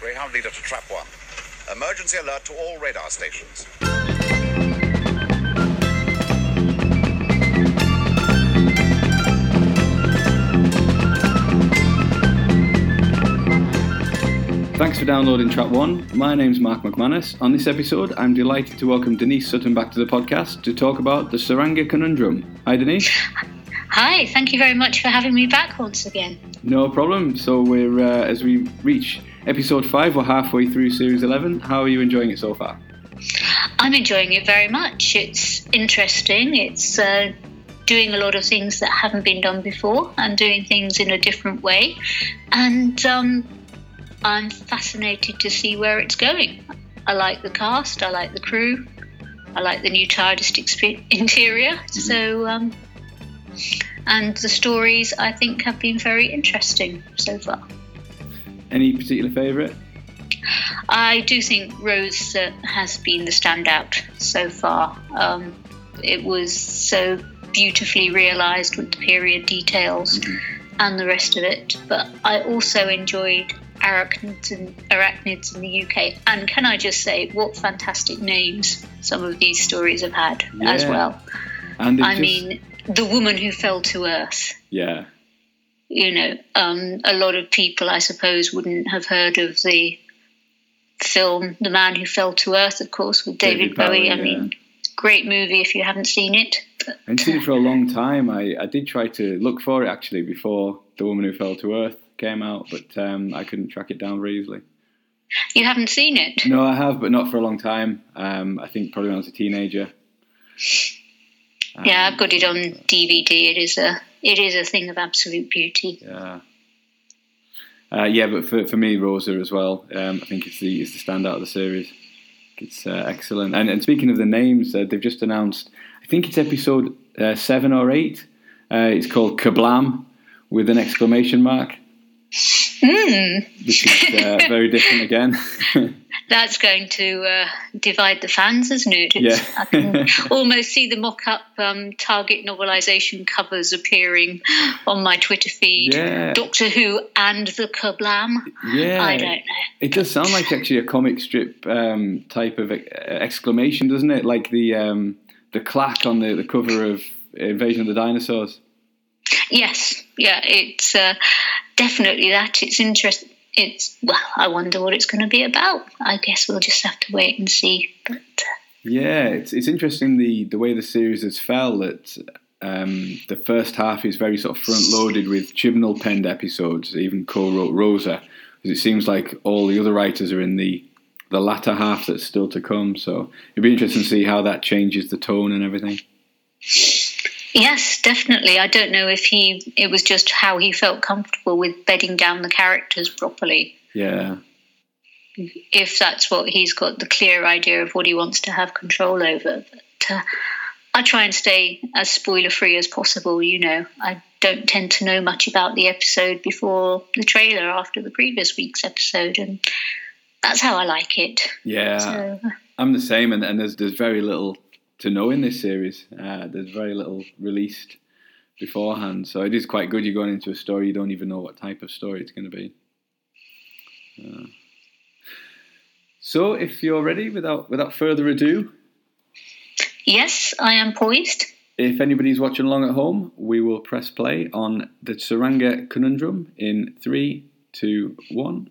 Greyhound leader to trap one. Emergency alert to all radar stations. Thanks for downloading Trap One. My name's Mark McManus. On this episode, I'm delighted to welcome Denise Sutton back to the podcast to talk about the Tsuranga Conundrum. Hi, Denise. Hi, thank you very much for having me back once again. No problem. So we're uh, as we reach episode five, we're halfway through series eleven. How are you enjoying it so far? I'm enjoying it very much. It's interesting. It's uh, doing a lot of things that haven't been done before and doing things in a different way. And um, I'm fascinated to see where it's going. I like the cast, I like the crew, I like the new TARDIS interior. So, um, and the stories I think have been very interesting so far. Any particular favourite? I do think Rosa uh, has been the standout so far. Um, it was so beautifully realised with the period details and the rest of it. But I also enjoyed arachnids and arachnids in the UK. And can I just say, what fantastic names some of these stories have had as well. And I just- mean, the woman who fell to earth. yeah, You know, um, a lot of people, I suppose, wouldn't have heard of the film "The Man Who Fell to Earth," of course, with David, David Bowie, Bowie. I yeah. mean, great movie if you haven't seen it. But, I've seen it for a long time. I, I did try to look for it actually before The Woman Who Fell to Earth came out, but um, I couldn't track it down very easily. you haven't seen it? No, I have, but not for a long time. Um, I think probably when I was a teenager. Um, Yeah, I've got it on DVD. It is a it is a thing of absolute beauty. Yeah. Uh, yeah, but for, for me, Rosa as well. Um, I think it's the it's the standout of the series. It's uh, excellent. And, and speaking of the names, uh, they've just announced. I think it's episode uh, seven or eight. Uh, it's called Kerblam with an exclamation mark, Mm, which is uh, very different again. that's going to uh, divide the fans, isn't it? It's- Yeah. I can almost see the mock-up um, Target novelisation covers appearing on my Twitter feed. Yeah. Doctor Who and the Kerblam. yeah, I don't know. It does sound like actually a comic strip um, type of exclamation, doesn't it? Like the um, the clack on the, the cover of Invasion of the Dinosaurs. Yes, yeah, it's uh, definitely that. It's interesting. It's well, I wonder what it's going to be about. I guess we'll just have to wait and see. But uh, Yeah, it's it's interesting the the way the series has fell. That um, the first half is very sort of front loaded with Chibnall penned episodes. Even co-wrote Rosa, because it seems like all the other writers are in the the latter half that's still to come. So it'd be interesting to see how that changes the tone and everything. Yes, definitely. I don't know if he. It was just how he felt comfortable with bedding down the characters properly. Yeah, If that's what he's got the clear idea of what he wants to have control over. But uh, I try and stay as spoiler free as possible. You know, I don't tend to know much about the episode before the trailer after the previous week's episode, and that's how I like it. yeah. So, I'm the same, and, and there's there's very little to know in this series. Uh, there's very little released beforehand, so it is quite good. You're going into a story you don't even know what type of story it's going to be. Uh, so, if you're ready, without without further ado, yes, I am poised. if anybody's watching along at home, we will press play on the Tsuranga Conundrum in three, two, one.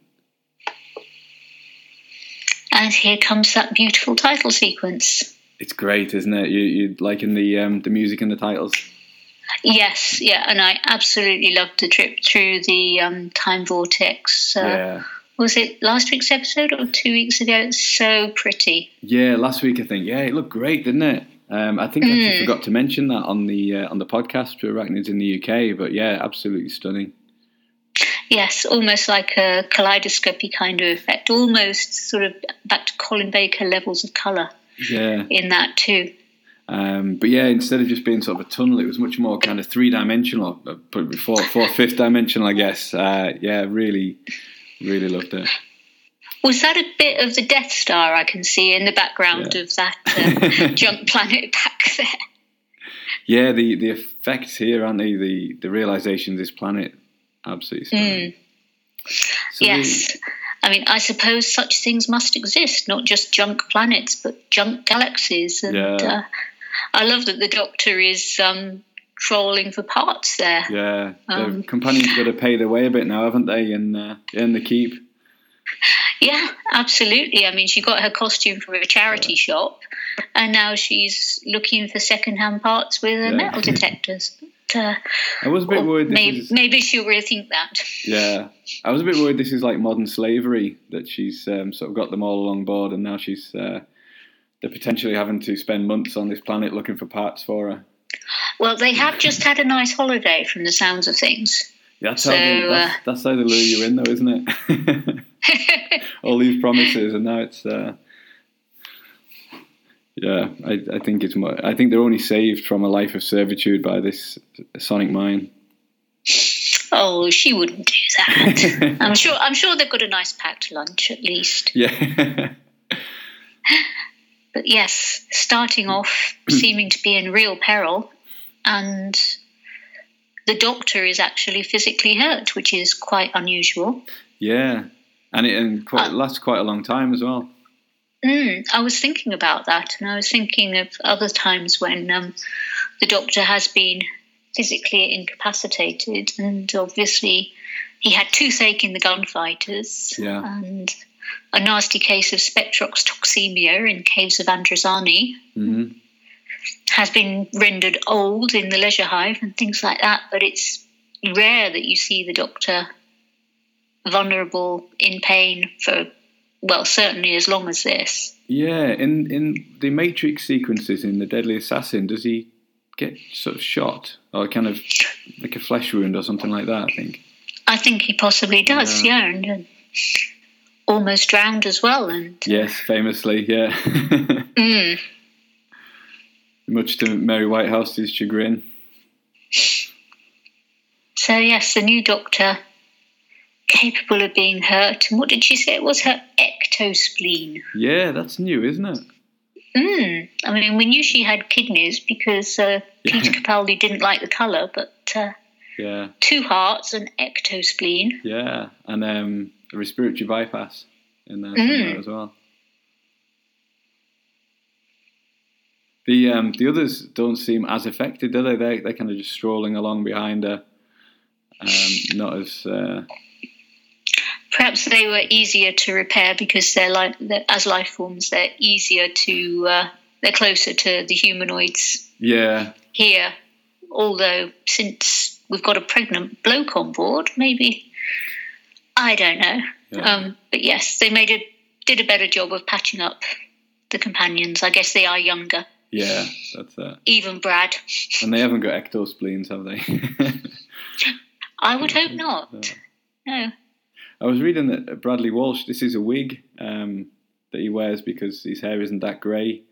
And here comes that beautiful title sequence. It's great, isn't it? You you liking the um, the music and the titles? Yes, yeah, and I absolutely loved the trip through the um, time vortex. Uh, yeah. Was it last week's episode or two weeks ago? It's so pretty. Yeah, last week I think. Yeah, it looked great, didn't it? Um, I think I actually Mm. forgot to mention that on the uh, on the podcast for Arachnids in the UK. But yeah, absolutely stunning. Yes, almost like a kaleidoscopy kind of effect, almost sort of back to Colin Baker levels of colour Yeah, in that too. um, but yeah, instead of just being sort of a tunnel, it was much more kind of three dimensional, uh, probably four, fourth, fifth dimensional, I guess. Uh, yeah, really, really loved it. Was that a bit of the Death Star I can see in the background Yeah. of that uh, junk planet back there? Yeah, the the effects here, aren't they? The the realization of this planet, absolutely stunning. So the- Yes. I mean, I suppose such things must exist, not just junk planets, but junk galaxies. And Yeah. uh, I love that the Doctor is um, trolling for parts there. Yeah, the Um, companions got to pay their way a bit now, haven't they? And uh, earn the keep. Yeah, absolutely. I mean, she got her costume from a charity shop, and now she's looking for second-hand parts with Yeah. metal detectors. Uh, I was a bit worried. This maybe, is, maybe she'll rethink that. yeah, I was a bit worried. This is like modern slavery that she's um, sort of got them all along board, and now she's uh, they're potentially having to spend months on this planet looking for parts for her. Well, they have just had a nice holiday, from the sounds of things. Yeah, that's, So, how they, that's, uh, that's how they lure you in, though, isn't it? all these promises, and now it's. Yeah, I, I think it's. More, I think they're only saved from a life of servitude by this sonic mine. Oh, she wouldn't do that. I'm sure. I'm sure they've got a nice packed lunch at least. Yeah. But yes, starting off seeming to be in real peril, and the doctor is actually physically hurt, which is quite unusual. Yeah, and it and quite, Uh, lasts quite a long time as well. Mm, I was thinking about that, and I was thinking of other times when um, the doctor has been physically incapacitated, and obviously he had toothache in the gunfighters, Yeah. and a nasty case of spectrox toxemia in caves of Androzani. hmm has been rendered old in the leisure hive and things like that, but it's rare that you see the doctor vulnerable in pain for, well, certainly as long as this. Yeah, in in the Matrix sequences in the Deadly Assassin, does he get sort of shot or kind of like a flesh wound or something like that? I think. I think he possibly does, Yeah. yeah, and, and almost drowned as well. And Yes, famously, yeah. mm, Much to Mary Whitehouse's chagrin. so, yes, the new doctor capable of being hurt. And what did she say? It was her ectospleen. Yeah, that's new, isn't it? Mm. I mean, we knew she had kidneys because uh, Peter Yeah. Capaldi didn't like the colour, but uh, Yeah, two hearts and ectospleen. yeah, and um, a respiratory bypass in there Mm. as well. The um, the others don't seem as affected, do they? They they're kind of just strolling along behind her. Um, not as uh, Perhaps they were easier to repair because they're like as life forms. They're easier to. Uh, they're closer to the humanoids yeah, here. Although since we've got a pregnant bloke on board, maybe I don't know. Yeah. Um, but yes, they made a did a better job of patching up the companions. I guess they are younger. yeah, that's it. Even Brad. And they haven't got ectospleens, have they? I would hope not. No. I was reading that Bradley Walsh. This is a wig um, that he wears because his hair isn't that grey,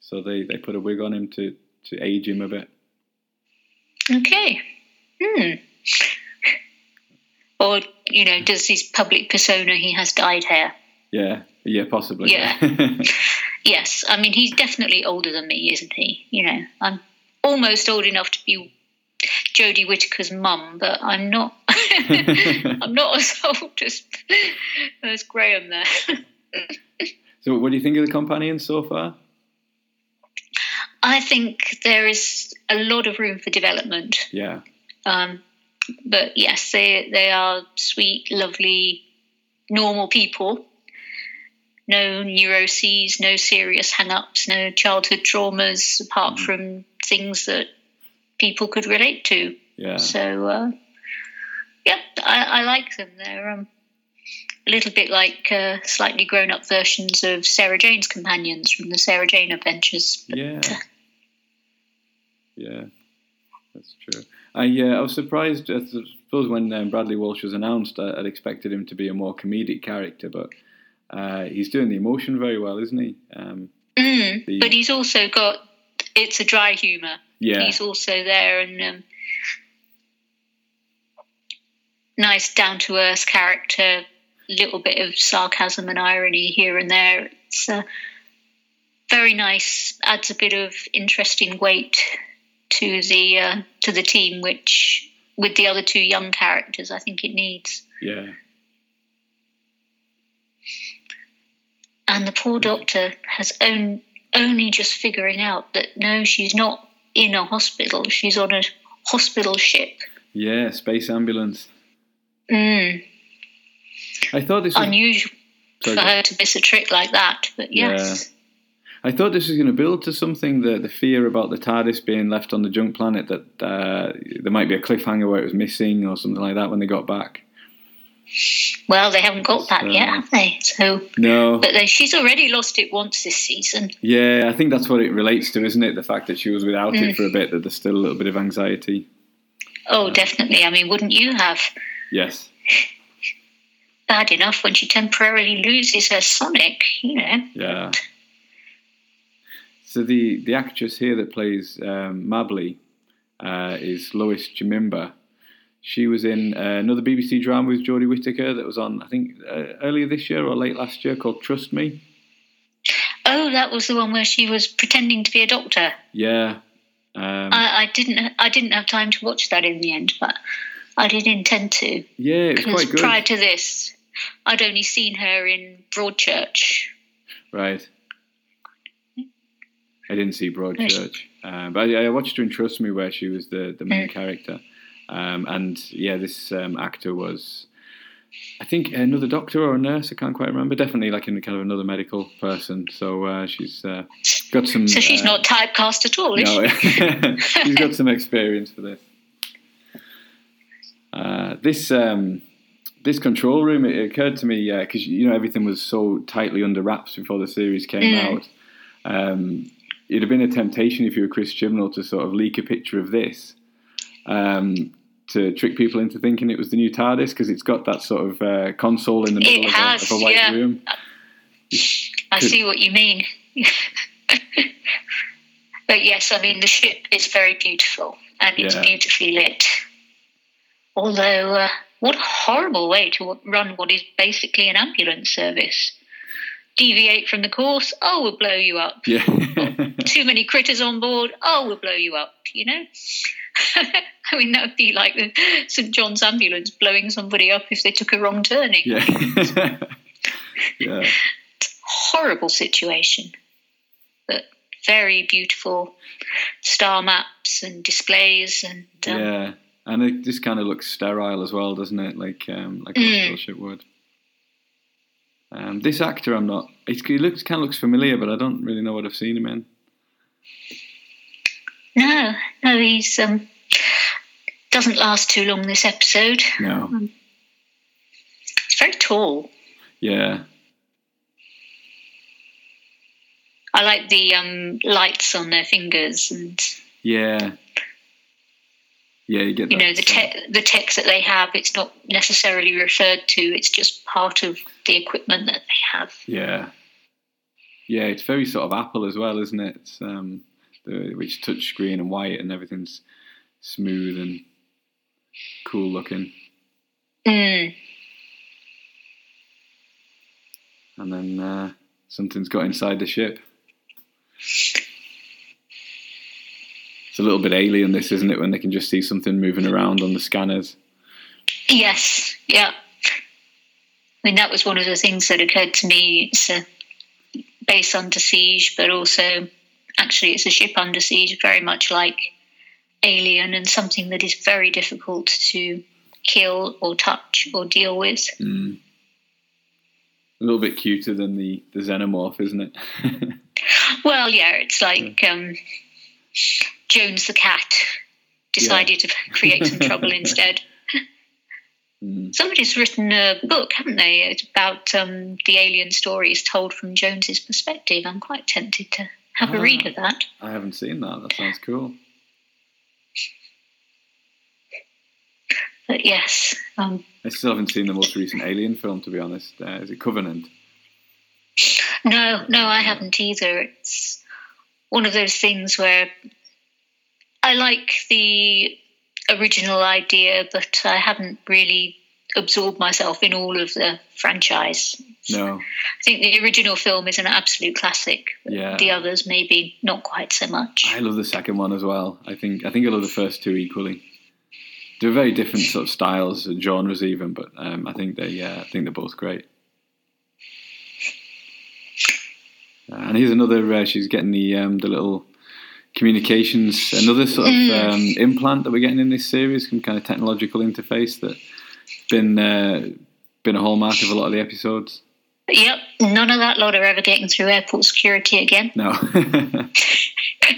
so they, they put a wig on him to, to age him a bit. Okay. Hmm. Or, you know, does his public persona, he has dyed hair? Yeah, yeah, possibly. Yeah. Yes. I mean, he's definitely older than me, isn't he? You know, I'm almost old enough to be Jodie Whittaker's mum, but I'm not. I'm not as old as, as Graham there. so, what do you think of the companions so far? I think there is a lot of room for development. Yeah, Um, but yes, they they are sweet, lovely, normal people. No neuroses, no serious hang-ups, no childhood traumas, apart from things that people could relate to. yeah, So, uh, yeah, I, I like them. They're um, a little bit like uh, slightly grown-up versions of Sarah Jane's companions from the Sarah Jane Adventures. But, yeah, uh, yeah. That's true. I uh, I was surprised. I suppose when um, Bradley Walsh was announced, I, I'd expected him to be a more comedic character, but uh, he's doing the emotion very well, isn't he? Um, Mm, The- but he's also got it's a dry humour. Yeah, He's also there and um, nice down to earth character, little bit of sarcasm and irony here and there. It's uh, very nice. Adds a bit of interesting weight to the uh, to the team, which with the other two young characters, I think it needs. yeah. and the poor doctor has own, only just figuring out that no, she's not in a hospital. She's on a hospital ship. Yeah, space ambulance. Mm. I thought this was Unusual Sorry, for her to miss a trick like that, but yes. I thought this was going to build to something. The the fear about the TARDIS being left on the junk planet that uh, there might be a cliffhanger where it was missing or something like that when they got back. Well, they haven't got that So- yet, have they? So, No, but they, she's already lost it once this season. yeah, I think that's what it relates to, isn't it? The fact that she was without Mm. it for a bit, that there's still a little bit of anxiety. Oh, definitely. I mean, wouldn't you have? Yes. Bad enough when she temporarily loses her Sonic, you know. Yeah. So the the actress here that plays um, Mabli uh, is Lois Chimimba. She was in uh, another BBC drama with Jodie Whittaker that was on, I think, uh, earlier this year or late last year called Trust Me. Oh, that was the one where she was pretending to be a doctor. Yeah. Um, I, I didn't. I didn't have time to watch that in the end, but I did intend to. yeah, it was Because quite good. prior to this, I'd only seen her in Broadchurch. Right. I didn't see Broadchurch, uh, but I, I watched her in Trust Me, where she was the, the main Mm. character. Um, and yeah, this um, actor was, I think, another doctor or a nurse. I can't quite remember. Definitely like in the kind of another medical person. So uh, she's uh, got some. So she's uh, not typecast at all, is No, she? she's got some experience for this. Uh, this um, this control room. It occurred to me because you know everything was so tightly under wraps before the series came Mm. out. Um, it'd have been a temptation if you were Chris Chibnall to sort of leak a picture of this um, to trick people into thinking it was the new TARDIS because it's got that sort of uh, console in the middle of, has, a, of a white yeah. room. I see what you mean. but yes, I mean the ship is very beautiful and it's Yeah. beautifully lit. Although, uh, what a horrible way to run what is basically an ambulance service. Deviate from the course, oh, we'll blow you up. Yeah. Too many critters on board, oh, we'll blow you up. You know. I mean, that would be like the St John's ambulance blowing somebody up if they took a wrong turning. yeah. yeah. horrible situation, but very beautiful star maps and displays and um, Yeah, and it just kind of looks sterile as well, doesn't it? Like um, like a Mm. hospital would. Um, this actor, I'm not. He looks kind of looks familiar, but I don't really know what I've seen him in. no, no, he's um doesn't last too long this episode. No. He's very tall. Yeah. I like the um lights on their fingers and Yeah. Yeah, you get you know the te- the text that they have. It's not necessarily referred to. It's just part of the equipment that they have. Yeah. Yeah, it's very sort of Apple as well, isn't it? It's um, the which touch screen and white and everything's smooth and cool looking. Mm. And then uh, something's got inside the ship. It's a little bit alien, this, isn't it? When they can just see something moving around on the scanners. Yes, yeah. I mean, that was one of the things that occurred to me. It's a base under siege, but also actually it's a ship under siege, very much like Alien, and something that is very difficult to kill or touch or deal with. Mm. A little bit cuter than the, the xenomorph, isn't it? Well, yeah, it's like um, Jones the cat decided to create some trouble instead. Mm. Somebody's written a book, haven't they? It's about um, the alien stories told from Jones's perspective. I'm quite tempted to have a Ah. read of that. I haven't seen that. That sounds cool. But yes, um, I still haven't seen the most recent Alien film, to be honest. Uh, is it Covenant? no, no, I haven't either. It's one of those things where I like the original idea, but I haven't really absorbed myself in all of the franchise. No. I think the original film is an absolute classic. Yeah. The others, maybe not quite so much. I love the second one as well. I think I think I love the first two equally. They're very different sort of styles and genres, even, but um, I think they uh, I think they're both great. and here's another. Uh, she's getting the um, the little communications, another sort of um, implant that we're getting in this series, some kind of technological interface that's been uh, been a hallmark of a lot of the episodes. Yep, none of that lot are ever getting through airport security again. No.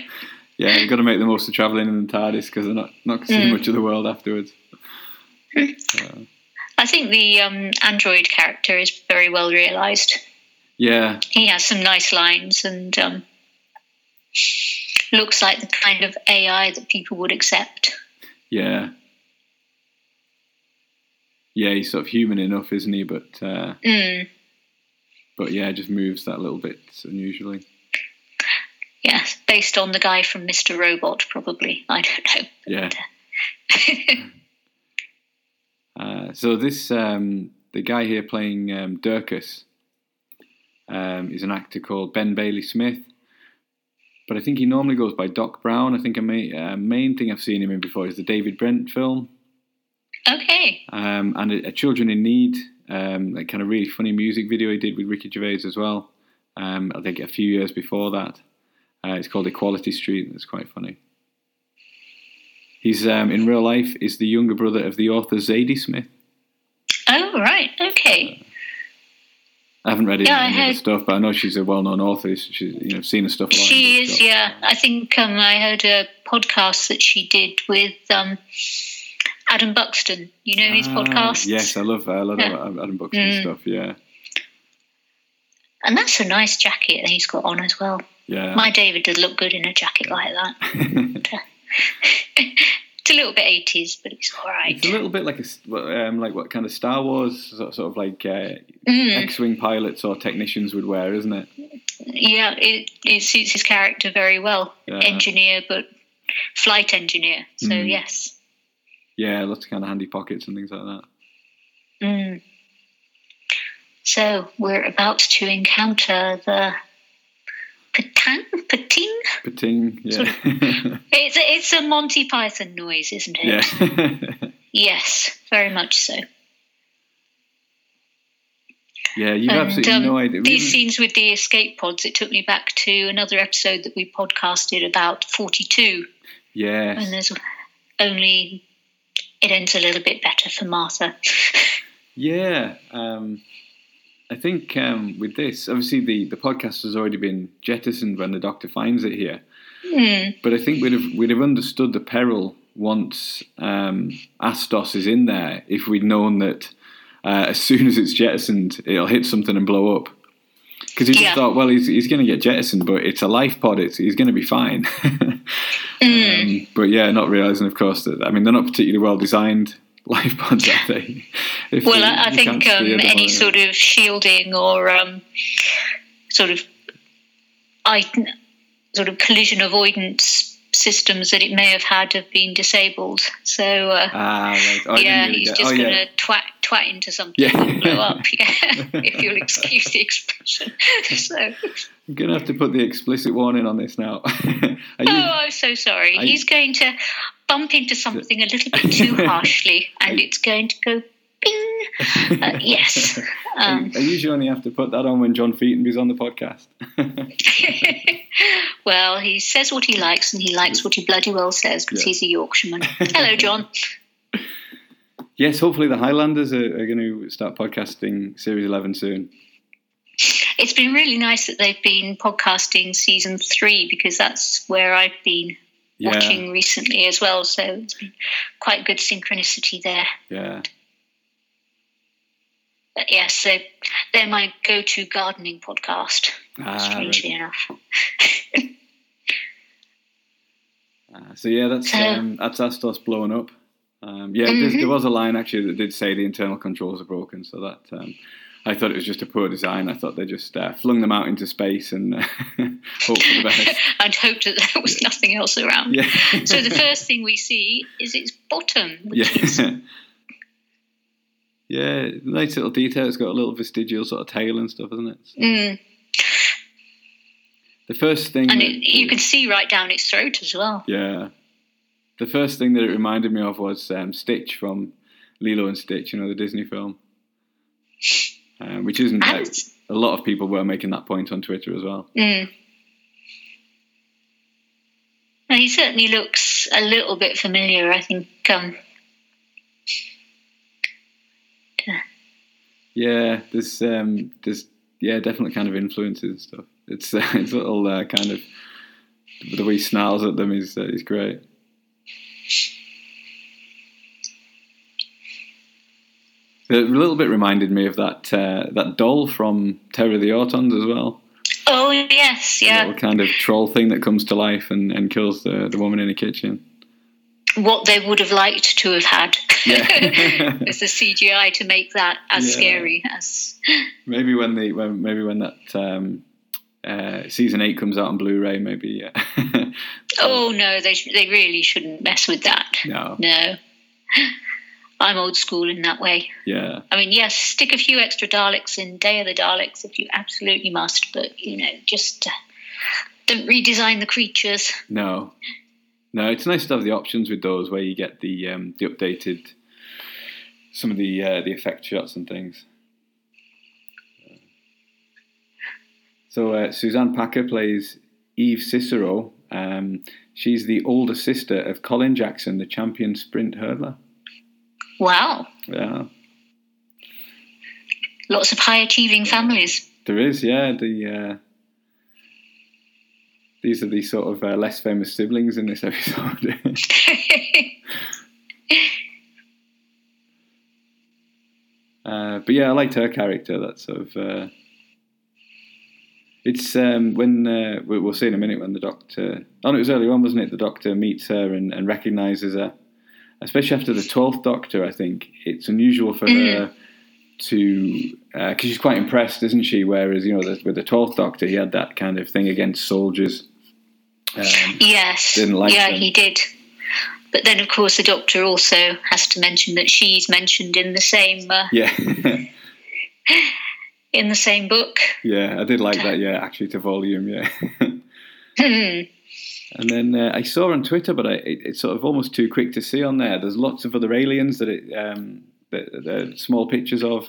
yeah, you've got to make the most of travelling in the TARDIS because they're not not seeing much of the world afterwards. I think the um, android character is very well realised. Yeah, He has some nice lines and um, looks like the kind of AI that people would accept. yeah, yeah. He's sort of human enough, isn't he? But uh, Mm, but yeah, just moves that little bit unusually. Yeah, based on the guy from Mr. Robot, probably. I don't know. Yeah. Uh, so this um, the guy here playing um, Durkas um, is an actor called Ben Bailey Smith, but I think he normally goes by Doc Brown. I think a main, uh, main thing I've seen him in before is the David Brent film okay. um, and a, a Children in Need, um, that kind of really funny music video he did with Ricky Gervais as well. Um, I think a few years before that. Uh, it's called Equality Street. It's quite funny. He's um, in real life is the younger brother of the author Zadie Smith. Oh, right. Okay. I haven't read any of her stuff, but I know she's a well-known author. She's you know seen her stuff. A lot in She is, bookshops. yeah. I think um, I heard a podcast that she did with um, Adam Buxton. You know his Ah, podcast? Yes, I love I love Yeah. Adam Buxton Mm. stuff. Yeah, And that's a nice jacket that he's got on as well. Yeah. My David does look good in a jacket like that. it's a little bit 80s, but it's all right. It's a little bit like a um, like what kind of Star Wars sort sort of like uh, Mm, X-wing pilots or technicians would wear, isn't it? yeah, it, it suits his character very well. Yeah. Engineer, but flight engineer. So, Mm. yes. Yeah, lots of kind of handy pockets and things like that. Mm. So, we're about to encounter the Patang? Pating? Pating, yeah, It's a, it's a Monty Python noise, isn't it? yeah, Yes, very much so. yeah. You've And, absolutely um, no idea. These scenes with the escape pods, it took me back to another episode that we podcasted about 42, Yeah. and there's only it ends a little bit better for Martha. Yeah, um, I think um, with this, obviously the, the podcast has already been jettisoned when the Doctor finds it here. Hmm. But I think we'd have we'd have understood the peril once um, Astos is in there if we'd known that uh, as soon as it's jettisoned, it'll hit something and blow up. Because he just Yeah. thought, well, he's, he's going to get jettisoned, but it's a life pod. It's, he's going to be fine. um, but yeah, not realizing, of course, that I mean they're not particularly well designed life pods, are they? If Well, you- I, I you think um, any on- sort of shielding or um, sort of I, sort of collision avoidance systems that it may have had have been disabled. So uh, Ah, right. Oh, yeah, really he's just oh, going yeah. to twat twat into something Yeah. and blow up. Yeah, if you'll excuse the expression. so, I'm going to have to put the explicit warning on this now. You- oh, I'm so sorry. I- he's going to bump into something a little bit too harshly, and it's going to go bing. Uh, yes. I, Um, I usually only have to put that on when John Featonby's on the podcast. well, he says what he likes, and he likes what he bloody well says because Yeah. he's a Yorkshireman. Hello, John. yes, hopefully the Highlanders are, are going to start podcasting Series 11 soon. It's been really nice that they've been podcasting season three because that's where I've been Yeah, watching recently as well. So it's been quite good synchronicity there. yeah. But yes, so they're my go-to gardening podcast. Ah, strangely right. enough. Ah, so yeah, that's So- um, that's Astos blowing up. Um, yeah, Mhm. there was a line actually that did say the internal controls are broken, so that um, I thought it was just a poor design. I thought they just uh, flung them out into space and uh, hope for the best. I'd hoped that there was nothing else around. Yeah. So the first thing we see is its bottom, which yeah. is yeah, nice little detail. It's got a little vestigial sort of tail and stuff, isn't it? So mm, the first thing, and that- it, you can see right down its throat as well. yeah, the first thing that it reminded me of was um, Stitch from Lilo and Stitch, you know, the Disney film. um, which isn't. And- Like, a lot of people were making that point on Twitter as well. Mm. Well, he certainly looks a little bit familiar. I think. Um, Yeah, there's um, there's yeah, definitely kind of influences and stuff. It's uh, it's little uh, kind of the way he snarls at them is uh, is great. It a little bit reminded me of that uh, that doll from Terror of the Autons as well. oh yes, yeah. little kind of troll thing that comes to life and, and kills the, the woman in the kitchen. What they would have liked to have had Yeah. as the CGI to make that as Yeah. scary as. maybe when the when, maybe when that um, uh, season eight comes out on Blu-ray, maybe. Uh, Oh no, they they really shouldn't mess with that. no, No. I'm old school in that way. yeah. I mean, yes, stick a few extra Daleks in Day of the Daleks if you absolutely must, but you know, just uh, don't redesign the creatures. No, no. It's nice to have the options with those where you get the um, the updated some of the uh, the effect shots and things. So uh, Suzanne Packer plays Eve Cicero. Um, she's the older sister of Colin Jackson, the champion sprint hurdler. Wow, Yeah, lots of high achieving families. there is. Yeah, the uh, these are the sort of uh, less famous siblings in this episode. Uh, but yeah, I liked her character. That sort of. Uh, it's um, when uh, we- we'll see in a minute when the doctor. Oh, no, it was earlier on, wasn't it? The doctor meets her and, and recognizes her, especially after the twelfth Doctor. I think it's unusual for her to because she's quite impressed, isn't she? Whereas you know, the, with the twelfth Doctor, he had that kind of thing against soldiers. Um, yes, Didn't like yeah, them. he did. But then, of course, the Doctor also has to mention that she's mentioned in the same uh, yeah, in the same book. yeah, I did like that. Yeah, actually, to volume. Yeah. Hmm. And then uh, I saw on Twitter, but I, it, it's sort of almost too quick to see on there. There's lots of other aliens that it, um, that small pictures of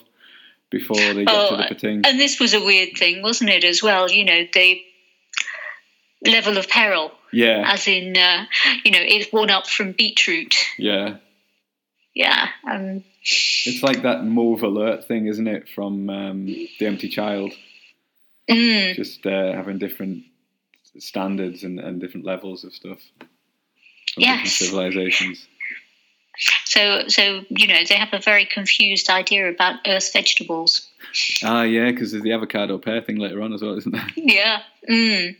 before they get Oh, to the Pating. And this was a weird thing, wasn't it, as well? You know, the level of peril, Yeah, as in, uh, you know, it's one up from beetroot. yeah. Yeah. Um, It's like that move alert thing, isn't it, from um, The Empty Child? mm, Just uh, having different standards and, and different levels of stuff from different Yes. civilizations. So, so you know, they have a very confused idea about Earth vegetables. Ah, yeah, because there's the avocado pear thing later on as well, isn't there? Yeah. Mm.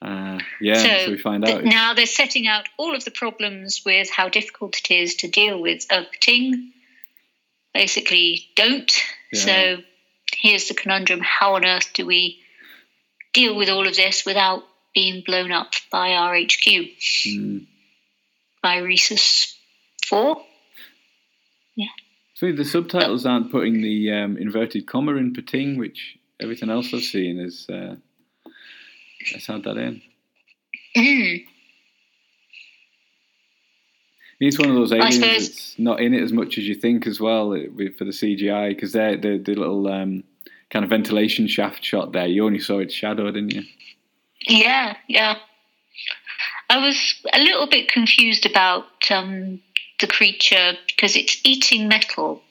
Uh, yeah, so, So, we find Th- out. now they're setting out all of the problems with how difficult it is to deal with a ting. Basically, don't. Yeah. So here's the conundrum: How on earth do we deal with all of this without being blown up by RHQ Mm. by Rhesus Four? Yeah. So the subtitles aren't putting the um, inverted comma in Pating, which everything else I've seen is. Uh, let's add that in. Mm. It's one of those aliens suppose- that's not in it as much as you think as well for the CGI because the, the little um, kind of ventilation shaft shot there. You only saw its shadow, didn't you? Yeah, yeah. I was a little bit confused about um, the creature because it's eating metal,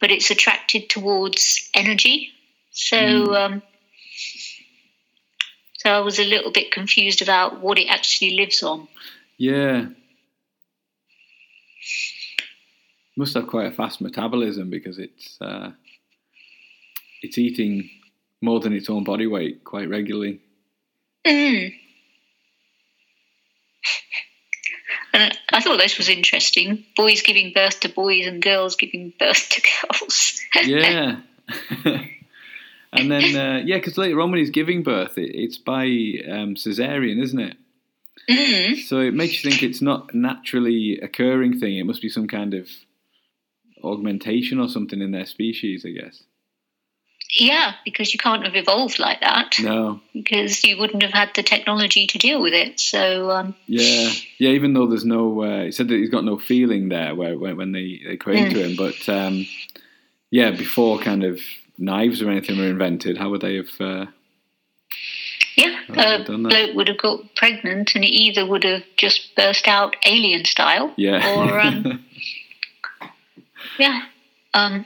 but it's attracted towards energy. So, um, so I was a little bit confused about what it actually lives on. Yeah. Must have quite a fast metabolism because it's uh, it's eating more than its own body weight quite regularly. Mm. And I thought this was interesting. Boys giving birth to boys and girls giving birth to girls. Yeah. and then uh, yeah, because later on when he's giving birth, it, it's by um, cesarean, isn't it? Mm. So it makes you think it's not naturally occurring thing. It must be some kind of augmentation or something in their species, I guess. Yeah, because you can't have evolved like that. No. Because you wouldn't have had the technology to deal with it. So um, yeah, yeah. Even though there's no, uh, he said that he's got no feeling there where when, when they they create mm. him, but um, yeah, before kind of knives or anything were invented, how would they have? Uh, yeah, a bloke would have got pregnant, and it either would have just burst out alien style, yeah, or um, yeah, um,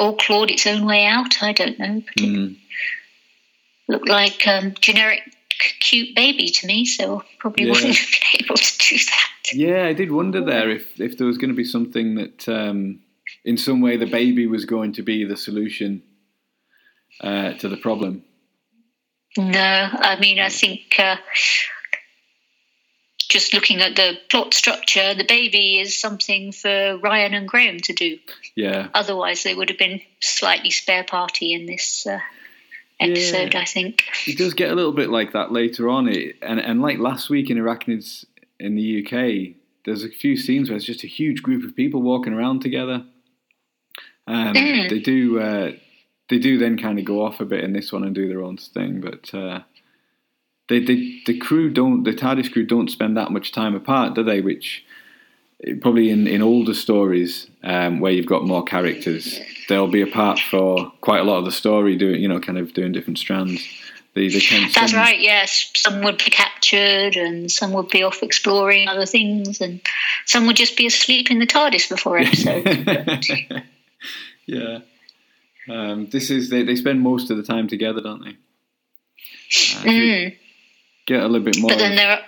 or clawed its own way out. I don't know. but Mm. Looked like um, generic cute baby to me, so probably yeah. wouldn't have been able to do that. Yeah, I did wonder there if if there was going to be something that, um, in some way, the baby was going to be the solution uh, to the problem. No, I mean, I think uh, just looking at the plot structure, the baby is something for Ryan and Graham to do. Yeah. Otherwise, they would have been slightly spare party in this uh, episode, yeah. I think. It does get a little bit like that later on. It, and, and like last week in Arachnids in the UK, there's a few scenes where it's just a huge group of people walking around together. Um, mm. They do. Uh, they do then kind of go off a bit in this one and do their own thing, but uh, they, they, the crew don't, the TARDIS crew don't spend that much time apart, do they? Which probably in, in older stories um, where you've got more characters, they'll be apart for quite a lot of the story, doing you know, kind of doing different strands. They, they That's right. Yes, some would be captured, and some would be off exploring other things, and some would just be asleep in the TARDIS before episodes. yeah. Um, this is they, they spend most of the time together, don't they? Uh, mm. Get a little bit more. But then there are,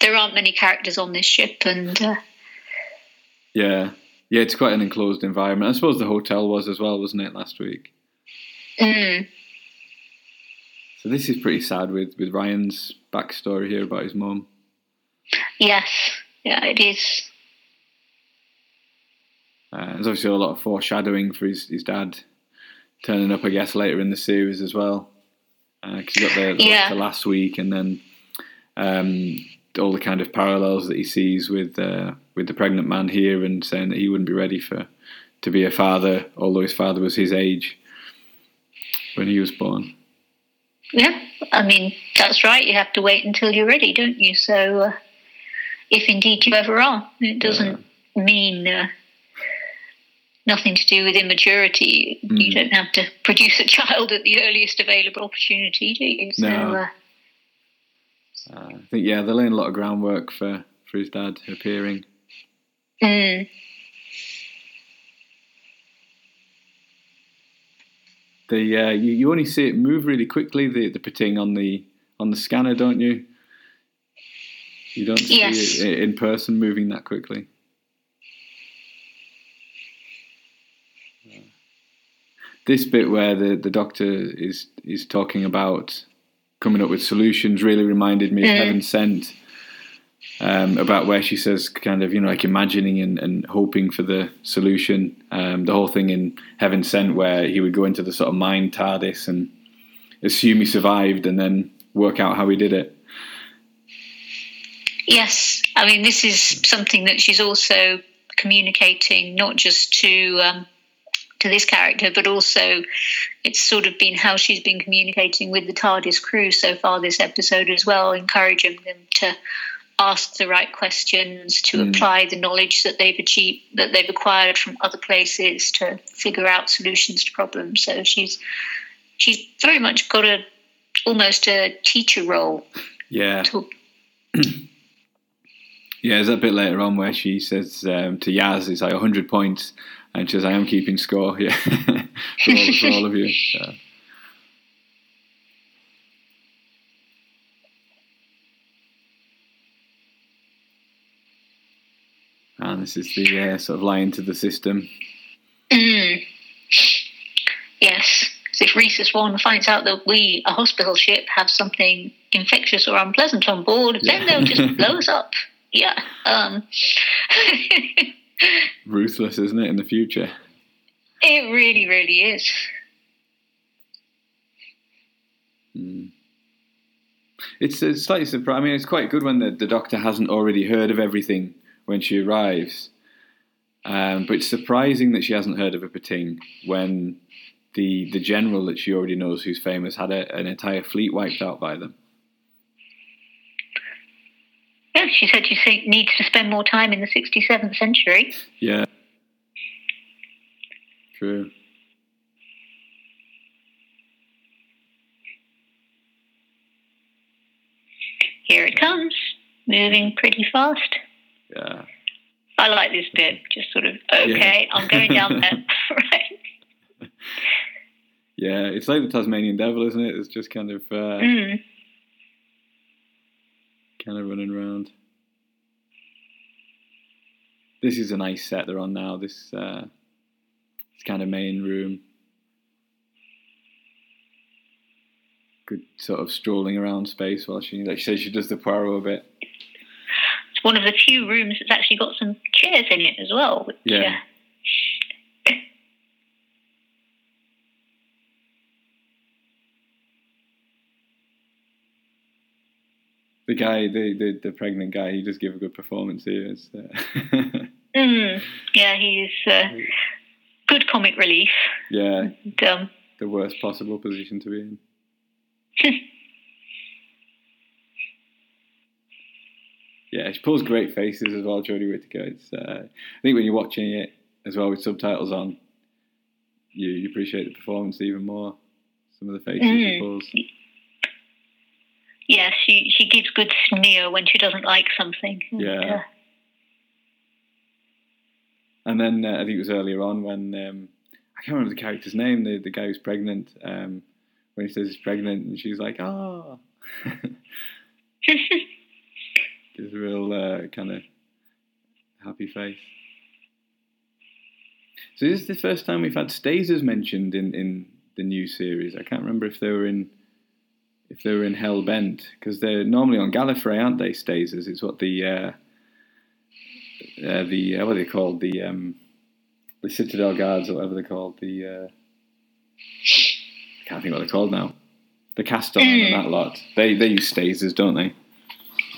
there aren't many characters on this ship, and uh... yeah, yeah, it's quite an enclosed environment. I suppose the hotel was as well, wasn't it, last week? Mm. So this is pretty sad with with Ryan's backstory here about his mum. Yes, yeah, it is. Uh, there's obviously a lot of foreshadowing for his, his dad turning up, I guess, later in the series as well. Because uh, you got the, yeah. the, last week, and then um, all the kind of parallels that he sees with uh, with the pregnant man here, and saying that he wouldn't be ready for to be a father, although his father was his age when he was born. Yeah, I mean that's right. You have to wait until you're ready, don't you? So, uh, if indeed you ever are, it doesn't yeah. mean uh, nothing to do with immaturity. Mm. You don't have to produce a child at the earliest available opportunity, do you? So, no. Uh, I think yeah, they're laying a lot of groundwork for for his dad appearing. Mm. The uh, you, you only see it move really quickly the the P'Ting on the on the scanner, don't you? You don't see yes. it in person moving that quickly. this bit where the, the doctor is is talking about coming up with solutions really reminded me of mm. Heaven Sent. Um, about where she says kind of you know like imagining and, and hoping for the solution um, the whole thing in heaven sent where he would go into the sort of mind tardis and assume he survived and then work out how he did it yes i mean this is something that she's also communicating not just to um, to this character, but also it's sort of been how she's been communicating with the TARDIS crew so far this episode as well, encouraging them to ask the right questions, to mm. apply the knowledge that they've achieved, that they've acquired from other places to figure out solutions to problems. So she's she's very much got a almost a teacher role. Yeah. To, yeah, there's that bit later on where she says um, to Yaz, it's like 100 points and she says, "I am keeping score, yeah, for, all, for, all, of you." Yeah. And this is the uh, sort of line to the system. Mm. Yes, if Rhesus One finds out that we, a hospital ship, have something infectious or unpleasant on board, yeah. then they'll just blow us up. Yeah. Um. Ruthless, isn't it, in the future? It really, really is. Mm. It's, it's slightly surprising. I mean, it's quite good when the, the doctor hasn't already heard of everything when she arrives. Um, but it's surprising that she hasn't heard of a P'Ting when the the general that she already knows who's famous had a, an entire fleet wiped out by them. Yeah, she said she needs to spend more time in the 67th century. Yeah. True. Here it comes, moving pretty fast. Yeah. I like this bit, just sort of, okay, yeah. I'm going down there. right. Yeah, it's like the Tasmanian devil, isn't it? It's just kind of uh, mm. Kind of running around. This is a nice set they're on now. This uh, this kind of main room. Good sort of strolling around space while she, like she says, she does the Poirot a bit. It's one of the few rooms that's actually got some chairs in it as well. Which, yeah. Uh, the guy, the, the, the pregnant guy, he just gave a good performance here. Uh, mm, yeah, he's uh, good comic relief. Yeah. And, um, the worst possible position to be in. yeah, she pulls great faces as well, Jodie Whittaker. It's, uh, I think when you're watching it as well with subtitles on, you, you appreciate the performance even more. Some of the faces mm. she pulls yeah, she she gives good sneer when she doesn't like something. Yeah. And, uh, and then uh, I think it was earlier on when um, I can't remember the character's name, the the guy who's pregnant. Um, when he says he's pregnant, and she's like, "Ah." Oh. Gives a real uh, kind of happy face. So this is the first time we've had Stasers mentioned in, in the new series. I can't remember if they were in if they were in Hell Bent, because they're normally on Gallifrey, aren't they? Stasers. is what the uh, uh, the uh, what are they called? The um, the Citadel Guards or whatever they're called. The uh, I can't think what they're called now. The Castellan mm. and that lot. They they use Stasers, don't they?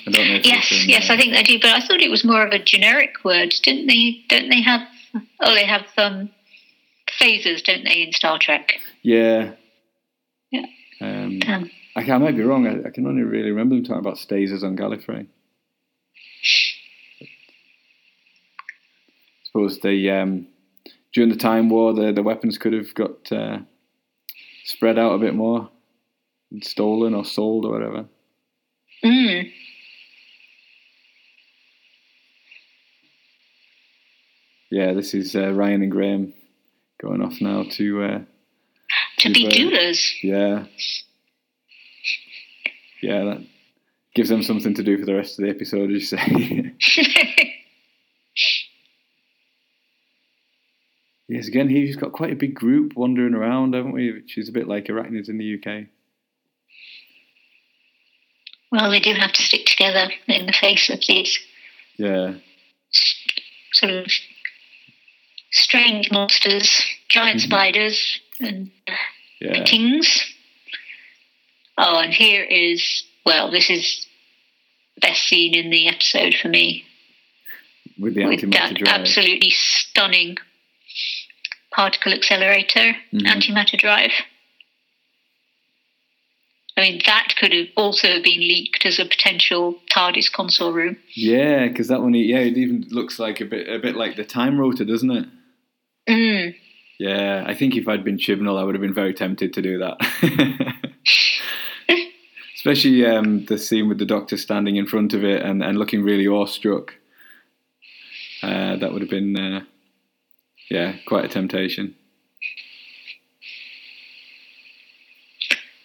I don't know. yes, in, yes, I think they do. But I thought it was more of a generic word, didn't they? Don't they have? Oh, they have um, phasers, don't they, in Star Trek? Yeah. Yeah. Um, I, I might be wrong. I, I, can only really remember them talking about Stasers on Gallifrey. I suppose they um, during the Time War, the the weapons could have got uh, spread out a bit more, and stolen or sold or whatever. Mm. Yeah, this is uh, Ryan and Graham going off now to uh, to, to be uh, doulas. Yeah, yeah, that gives them something to do for the rest of the episode, as you say. yes, again, he's got quite a big group wandering around, haven't we? Which is a bit like arachnids in the UK. Well, they do have to stick together in the face of these. Yeah. Sort of strange monsters, giant mm-hmm. spiders, and yeah. kings. Oh, and here is, well, this is best scene in the episode for me. With the With that drive. absolutely stunning particle accelerator mm-hmm. antimatter drive. I mean, that could have also been leaked as a potential TARDIS console room. Yeah, because that one, yeah, it even looks like a bit, a bit like the time rotor, doesn't it? Mm. Yeah, I think if I'd been Chibnall, I would have been very tempted to do that. especially um, the scene with the doctor standing in front of it and, and looking really awestruck. Uh, that would have been, uh, yeah, quite a temptation.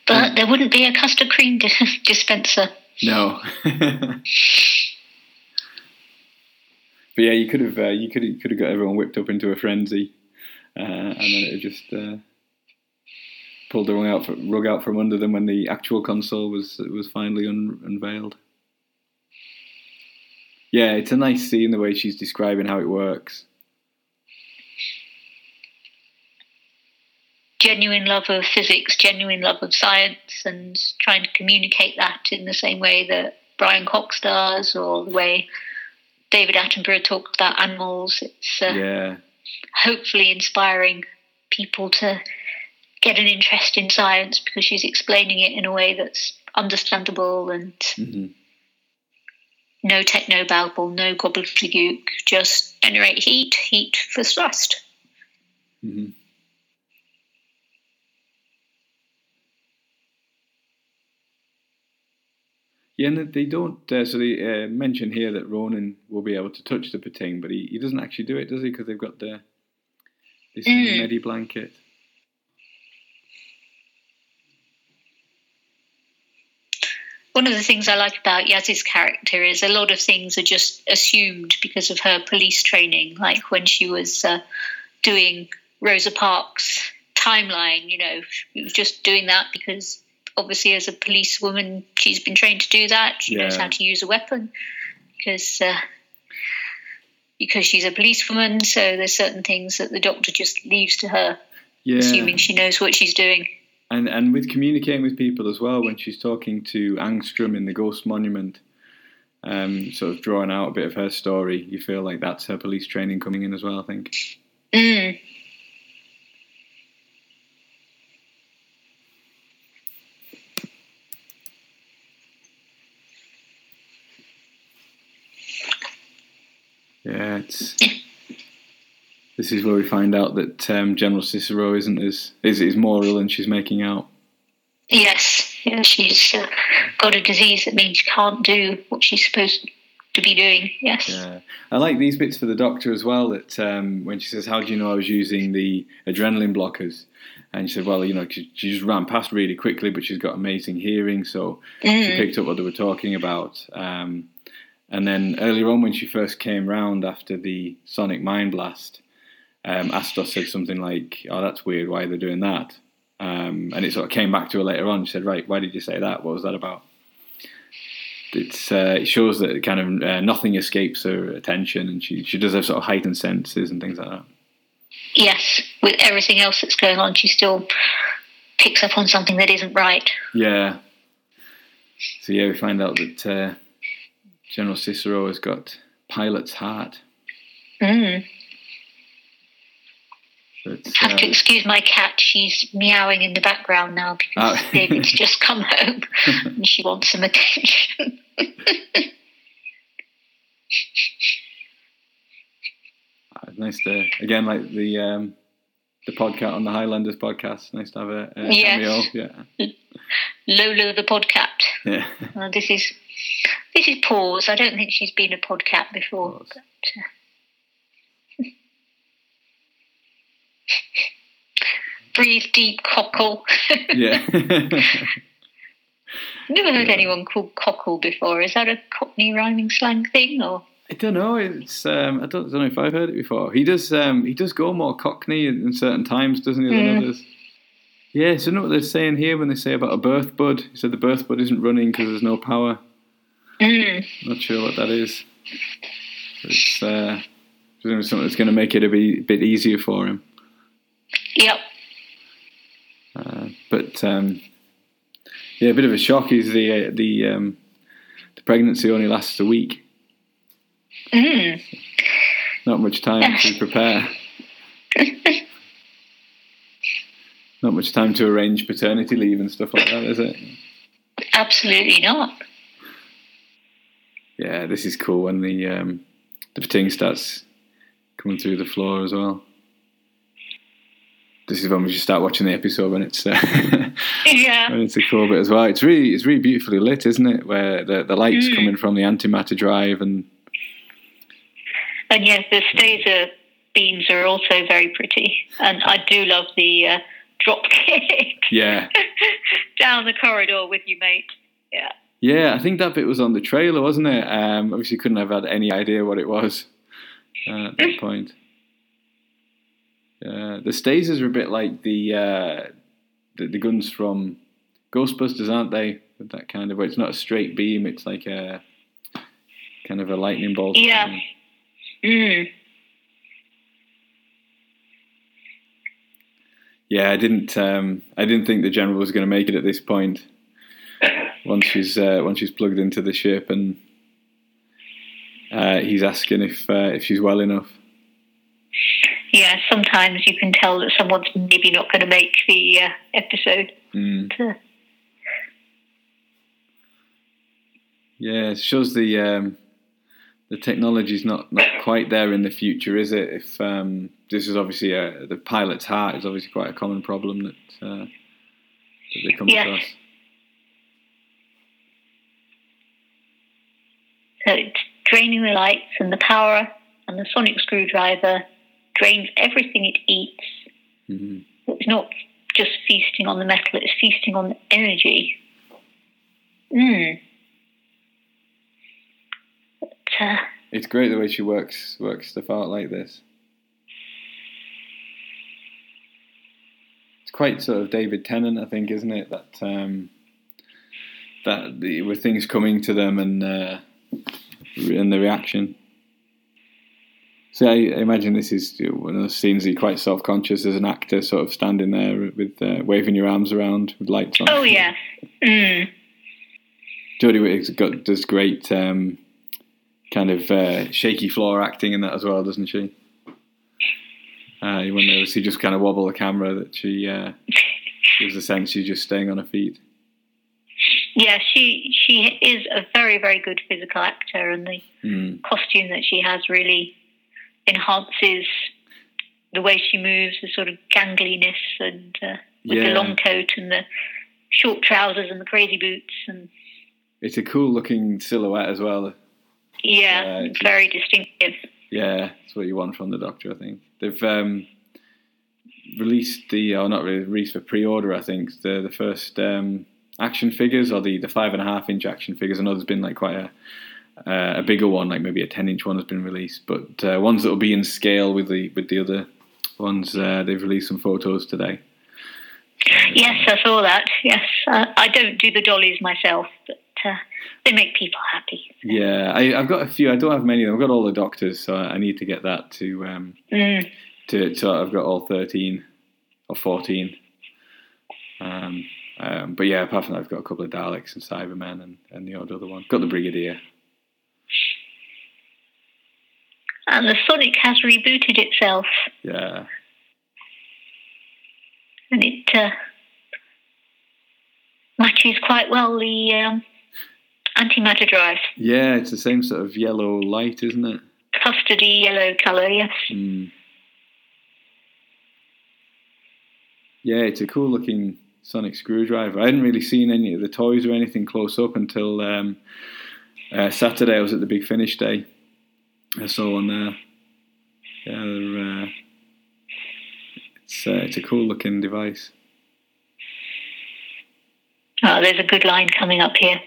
But there wouldn't be a custard cream dispenser. No. but yeah, you could have uh, you could you could have got everyone whipped up into a frenzy, uh, and then it just uh, pulled the rug out, rug out from under them when the actual console was was finally un, unveiled. Yeah, it's a nice scene the way she's describing how it works. Genuine love of physics, genuine love of science, and trying to communicate that in the same way that Brian Cox does, or the way David Attenborough talks about animals. It's uh, yeah. hopefully inspiring people to get an interest in science because she's explaining it in a way that's understandable and hmm no techno babble, no gobbledygook, just generate heat, heat for thrust. hmm Yeah, and they don't. Uh, so they uh, mention here that Ronan will be able to touch the Pting, but he, he doesn't actually do it, does he? Because they've got the this Mm. medi blanket. One of the things I like about Yaz's character is a lot of things are just assumed because of her police training. Like when she was uh, doing Rosa Parks' timeline, you know, she was just doing that because obviously, as a policewoman, she's been trained to do that. She knows how to use a weapon because. Uh, because she's a policewoman, so there's certain things that the doctor just leaves to her, Yeah, assuming she knows what she's doing. And and with communicating with people as well. When she's talking to Angstrom in the Ghost Monument, um, sort of drawing out a bit of her story, you feel like that's her police training coming in as well. I think. Mm. Yeah, it's. This is where we find out that um, General Cicero isn't as is, is more ill than she's making out. Yes, yeah, she's uh, got a disease that means she can't do what she's supposed to be doing. Yes. Yeah, I like these bits for the doctor as well. That um, when she says, "How do you know I was using the adrenaline blockers?" and she said, "Well, you know, she, she just ran past really quickly, but she's got amazing hearing, so she Mm. picked up what they were talking about." Um, and then earlier on, when she first came round after the sonic mind blast, um, Astos said something like, "Oh, that's weird. Why are they doing that?" Um, and it sort of came back to her later on. She said, "Right, why did you say that? What was that about?" It's uh, it shows that kind of uh, nothing escapes her attention, and she she does have sort of heightened senses and things like that. Yes. With everything else that's going on, she still picks up on something that isn't right. Yeah. So yeah, we find out that uh, General Cicero has got pilot's heart. Mm. But, Have to uh, excuse my cat. She's meowing in the background now because Oh. David's just come home and she wants some attention. it's nice to again like the um, the podcast on the Highlanders podcast. Nice to have a, a Yes. cameo. Yeah, Lola the podcat. yeah. Uh, this is this is pause. I don't think she's been a podcat before. But, uh, breathe deep, cockle. yeah. Never heard Yeah. anyone called cockle before. Is that a Cockney rhyming slang thing, or I don't know. It's um, I don't, don't know if I've heard it before. He does um, he does go more Cockney in, in certain times, doesn't he, than Mm. others? Yeah. So you know what they're saying here when they say about a birth bud? He said the birth bud isn't running because there's no power. mm, Not sure what that is. It's uh, something that's going to make it a bit, bit easier for him. Yep, Uh, but um, yeah, a bit of a shock is the uh, the um, the pregnancy only lasts a week. mm. Not much time to prepare. Not much time to arrange paternity leave and stuff like that, is it? absolutely not. Yeah, this is cool when the um, the Pting starts coming through the floor as well. This is when we should start watching the episode when it's uh, Yeah, when it's a cool bit as well. It's really it's really beautifully lit, isn't it? Where the the lights Mm. coming from the antimatter drive and and yes, the staser beams are also very pretty, and I do love the uh, drop kick yeah, down the corridor with you, mate. Yeah. yeah. I think that bit was on the trailer, wasn't it? Um, obviously, couldn't have had any idea what it was uh, at that point. Uh, the stasers are a bit like the, uh, the the guns from Ghostbusters, aren't they? With that kind of where it's not a straight beam; it's like a kind of a lightning bolt. Yeah. thing. Mm. Yeah, I didn't. Um, I didn't think the general was going to make it at this point. Once she's uh, once she's plugged into the ship, and uh, he's asking if uh, if she's well enough. Yeah, sometimes you can tell that someone's maybe not going to make the uh, episode. Mm. Yeah, it shows the um, the technology's not, not quite there in the future, is it? If um, this is obviously a, the pilot's heart is obviously quite a common problem that uh, that they come Yes. across. so it's draining the lights and the power, and the sonic screwdriver drains everything it eats. hmm It's not just feasting on the metal; it's feasting on the energy. Mm. But, uh, It's great the way she works works stuff out like this. It's quite sort of David Tennant, I think, isn't it? That um, that the, with things coming to them and uh, and the reaction. So I imagine this is you know, one of those scenes that you're quite self conscious as an actor, sort of standing there with uh, waving your arms around with lights on. oh yeah. Mm. Jodie Whittaker's got does great um, kind of uh, shaky floor acting in that as well, doesn't she? Uh, when they see just kind of wobble the camera, that she uh, gives a sense she's just staying on her feet. Yeah, she she is a very very good physical actor, and the Mm. costume that she has really enhances the way she moves, the sort of gangliness, and uh, with Yeah. the long coat and the short trousers and the crazy boots, and It's a cool looking silhouette as well. yeah, Yeah, it's- very distinctive. Yeah, that's what you want from the Doctor, I think. They've um, released the, or not really released for pre-order, I think, the the first um, action figures or the, the five and a half inch action figures. I know there's been like quite a uh, a bigger one, like maybe a ten inch one has been released, but uh, ones that will be in scale with the with the other ones. Uh, they've released some photos today. Yes, I saw that. Yes, uh, I don't do the dollies myself, but uh, they make people happy. Yeah, I, I've got a few. I don't have many. I've got all the Doctors, so I need to get that to um, Mm. to, so I've got all 13 or 14. Um, um, but yeah, apart from that, I've got a couple of Daleks and Cybermen and, and the odd other one. Got the Brigadier. And the Sonic has rebooted itself, Yeah. and it uh, matches quite well the um, antimatter drive. Yeah, it's the same sort of yellow light, isn't it? Custardy yellow colour, yes. Mm. Yeah, it's a cool looking sonic screwdriver. I hadn't really seen any of the toys or anything close up until um, uh, Saturday. I was at the Big Finish Day. I saw one there. Yeah, uh, it's uh, it's a cool looking device. Oh, there's a good line coming up here.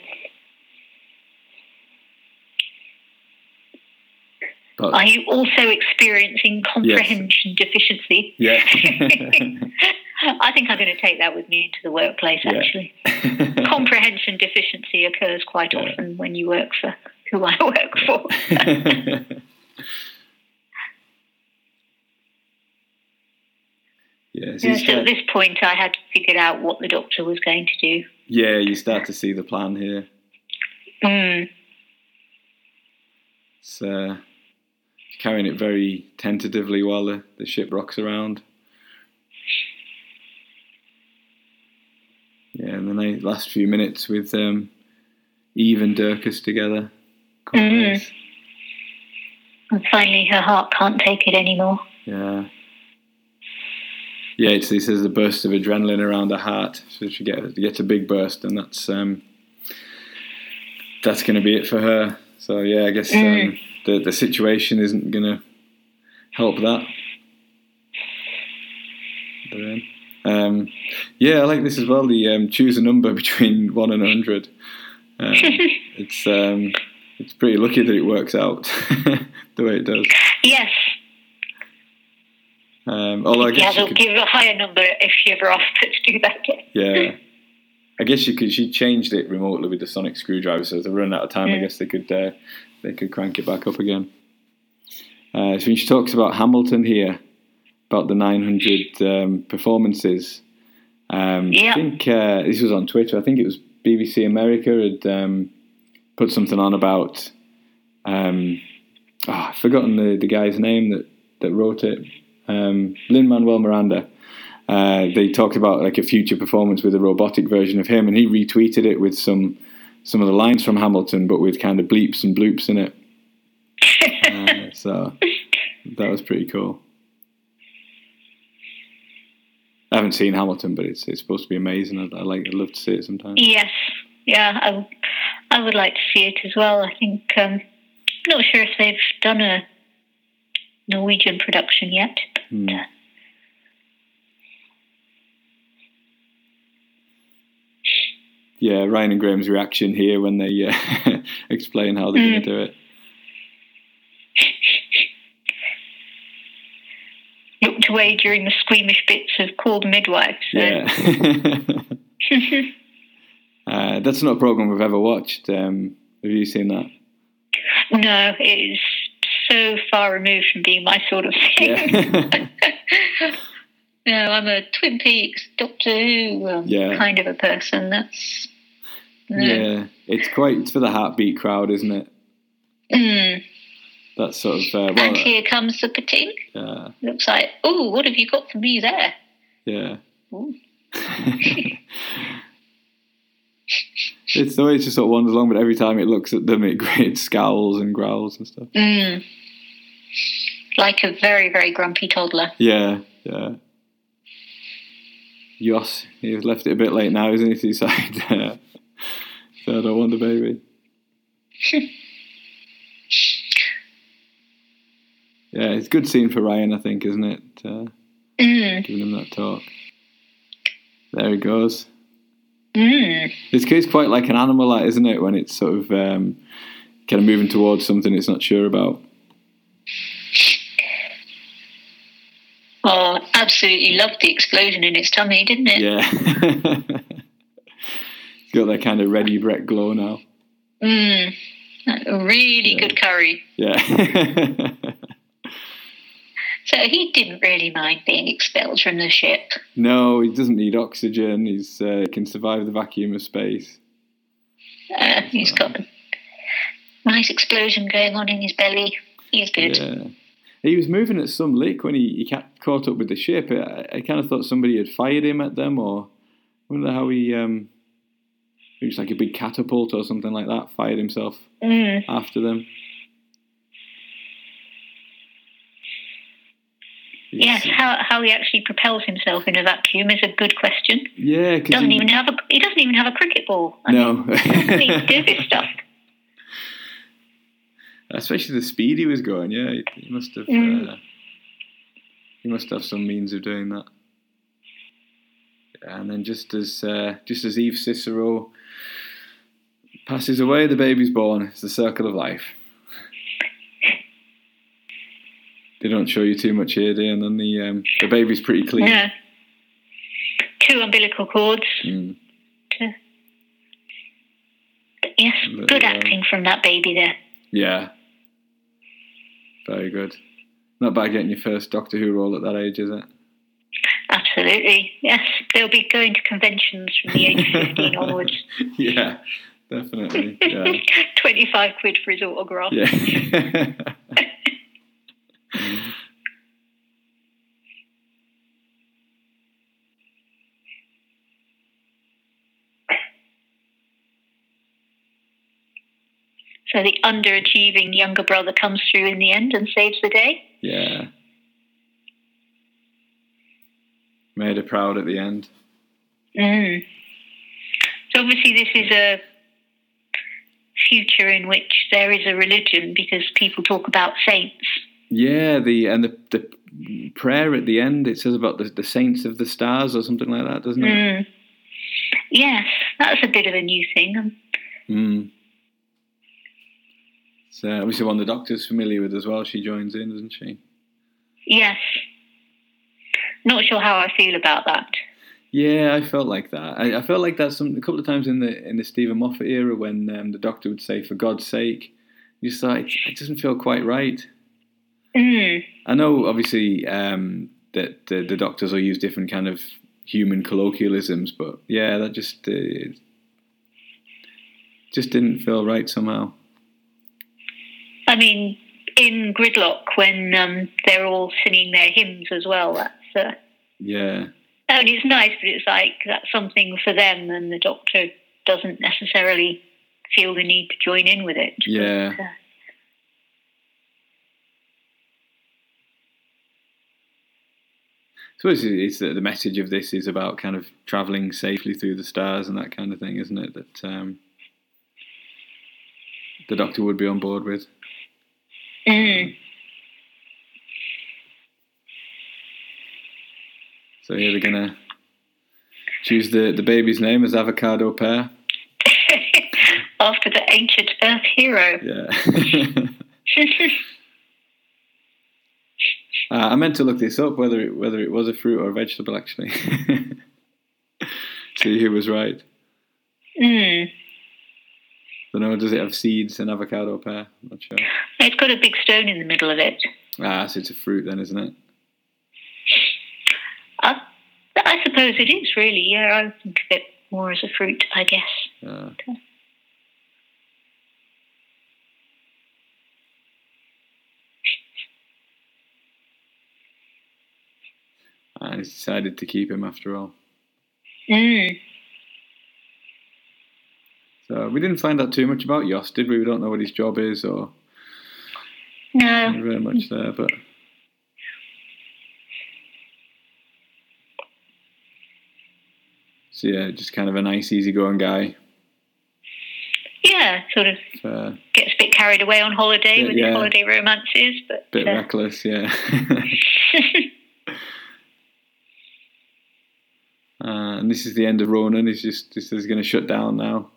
But Are you also experiencing comprehension deficiency? yeah, I think I'm going to take that with me into the workplace, Yeah. actually. Comprehension deficiency occurs quite Yeah. often when you work for who I work for. yeah, so Yeah, so at this point, I had figured out what the doctor was going to do. yeah, you start to see the plan here. Mm. It's uh, carrying it very tentatively while the, the ship rocks around. Yeah, and then the last few minutes with um, Eve and Durkas together. Nice. And finally, her heart can't take it anymore. Yeah. Yeah, it's, it says the burst of adrenaline around her heart. So she get, gets a big burst, and that's um, that's going to be it for her. So yeah, I guess um, Mm. the the situation isn't going to help that. Um, um, yeah, I like this as well. The um, choose a number between one and hundred. Um, it's um, it's pretty lucky that it works out the way it does. yes, Um, although I guess you they'll could, give a higher number if she ever asked her to do that again. yeah, I guess you could. She changed it remotely with the sonic screwdriver, so if they run out of time, I Mm. guess they could uh, they could crank it back up again. Uh, so when she talks about Hamilton here, about the 900 um, performances, um, Yeah. I think uh, this was on Twitter. I think it was BBC America had um, put something on about. Um, oh, I've forgotten the, the guy's name that, that wrote it. um, Lin Manuel Miranda. Uh, they talked about like a future performance with a robotic version of him, and he retweeted it with some some of the lines from Hamilton, but with kind of bleeps and bloops in it. uh, so that was pretty cool. I haven't seen Hamilton, but it's it's supposed to be amazing. I, I like. I'd love to see it sometime. Yes, yeah, I would like to see it as well. I think um, I'm not sure if they've done a Norwegian production yet. But, Hmm. uh, Yeah, Ryan and Graham's reaction here when they uh, explain how they're going to do it. looked away during the squeamish bits of called midwives. So. Yeah. uh, that's not a program we've ever watched. Um, have you seen that? no, it is so far removed from being my sort of thing. Yeah. no, I'm a Twin Peaks, Doctor Who um, Yeah. kind of a person. That's no. yeah. It's quite it's for the heartbeat crowd, isn't it? Mm. That sort of uh, well, and here comes the Pting. uh, Looks like, oh, what have you got for me there? yeah. It's the way it just sort of wanders along, but every time it looks at them, it, it scowls and growls and stuff. Mm. Like a very, very grumpy toddler. Yeah, yeah. Yoss, he's left it a bit late now, isn't he? Uh, so I don't want the baby. yeah, it's a good scene for Ryan, I think, isn't it? Uh, Mm. giving him that talk. There he goes. Mm. It's, it's quite like an animal, isn't it? When it's sort of um, kind of moving towards something it's not sure about. Oh, absolutely loved the explosion in its tummy, didn't it? Yeah. He's got that kind of Ready Brek glow now. Mm. Really Yeah. good curry. Yeah. So he didn't really mind being expelled from the ship. no, he doesn't need oxygen. He's uh, can survive the vacuum of space. Uh, he's got a nice explosion going on in his belly. He's good. Yeah. He was moving at some lick when he, he caught up with the ship. I, I kind of thought somebody had fired him at them, or I wonder how he. Um, it was like a big catapult or something like that. Fired himself Mm. after them. Yes, how how he actually propels himself in a vacuum is a good question. Yeah, Doesn't he, even have a he doesn't even have a cricket ball. I No. mean, do this stuff. especially the speed he was going. Yeah, he, he must have. Mm. Uh, he must have some means of doing that. And then just as uh, just as Eve Cicero passes away, the baby's born. It's the circle of life. They don't show you too much here, do? And then the um, the baby's pretty clean. Yeah. Two umbilical cords. Mm. Yes, good acting from that baby there. Yeah. Very good. Not bad getting your first Doctor Who role at that age, is it? Absolutely. Yes, they'll be going to conventions from the age of 15 onwards. yeah, definitely. Yeah. 25 quid for his autograph. Yeah. So the underachieving younger brother comes through in the end and saves the day. yeah. Made her proud at the end. Mm. So obviously this is a future in which there is a religion because people talk about saints. Yeah, the and the the prayer at the end it says about the, the saints of the stars or something like that, doesn't it? Mm. Yes, that's a bit of a new thing. Mm. So obviously one the doctor's familiar with as well. She joins in, doesn't she? Yes. Not sure how I feel about that. Yeah, I felt like that. I, I felt like that some a couple of times in the in the Steven Moffat era when um, the doctor would say, "For God's sake," you just thought it, it doesn't feel quite right. Mm. I know, obviously, um, that the, the doctors will use different kind of human colloquialisms, but yeah, that just uh, just didn't feel right somehow. I mean, in Gridlock when um, they're all singing their hymns as well. That's uh, yeah. I mean, it's nice, but it's like that's something for them, and the Doctor doesn't necessarily feel the need to join in with it. Yeah. But, uh, I suppose it's the the message of this is about kind of traveling safely through the stars and that kind of thing, isn't it? That um, the Doctor would be on board with. Mm. So here we're gonna choose the, the baby's name as Avocado Pear. After the ancient Earth hero. Yeah. Uh, I meant to look this up whether it, whether it was a fruit or a vegetable actually. See who was right. mm. Don't know. Does it have seeds and avocado pear? I'm not sure. It's got a big stone in the middle of it. Ah, so it's a fruit then, isn't it? I, I suppose it is really. Yeah, I think of it more as a fruit, I guess. He's decided to keep him after all. Mm. So we didn't find out too much about Yoss, did we? We don't know what his job is or No. very much there, but so yeah, just kind of a nice, easygoing guy. Yeah, sort of Uh, gets a bit carried away on holiday Yeah, with yeah. his holiday romances, but bit uh, reckless, yeah. uh, and this is the end of Ronan. He's just this is going to shut down now.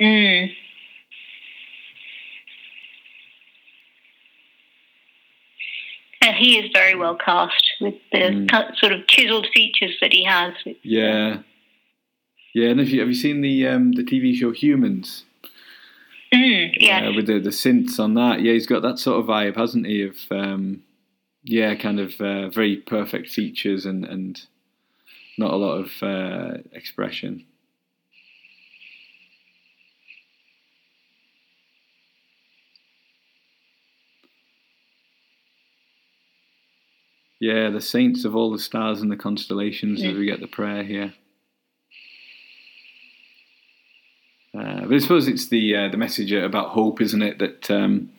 Mm. And he is very well cast with the Mm. sort of chiseled features that he has. Yeah, yeah. And have you have you seen the um, the TV show Humans? Mm, yeah. uh, with the the synths on that. Yeah, he's got that sort of vibe, hasn't he? Of um, yeah, kind of uh, very perfect features and and not a lot of uh, expression. Yeah, the saints of all the stars and the constellations as we get the prayer here. Uh, but I suppose it's the uh, the message about hope, isn't it, that um,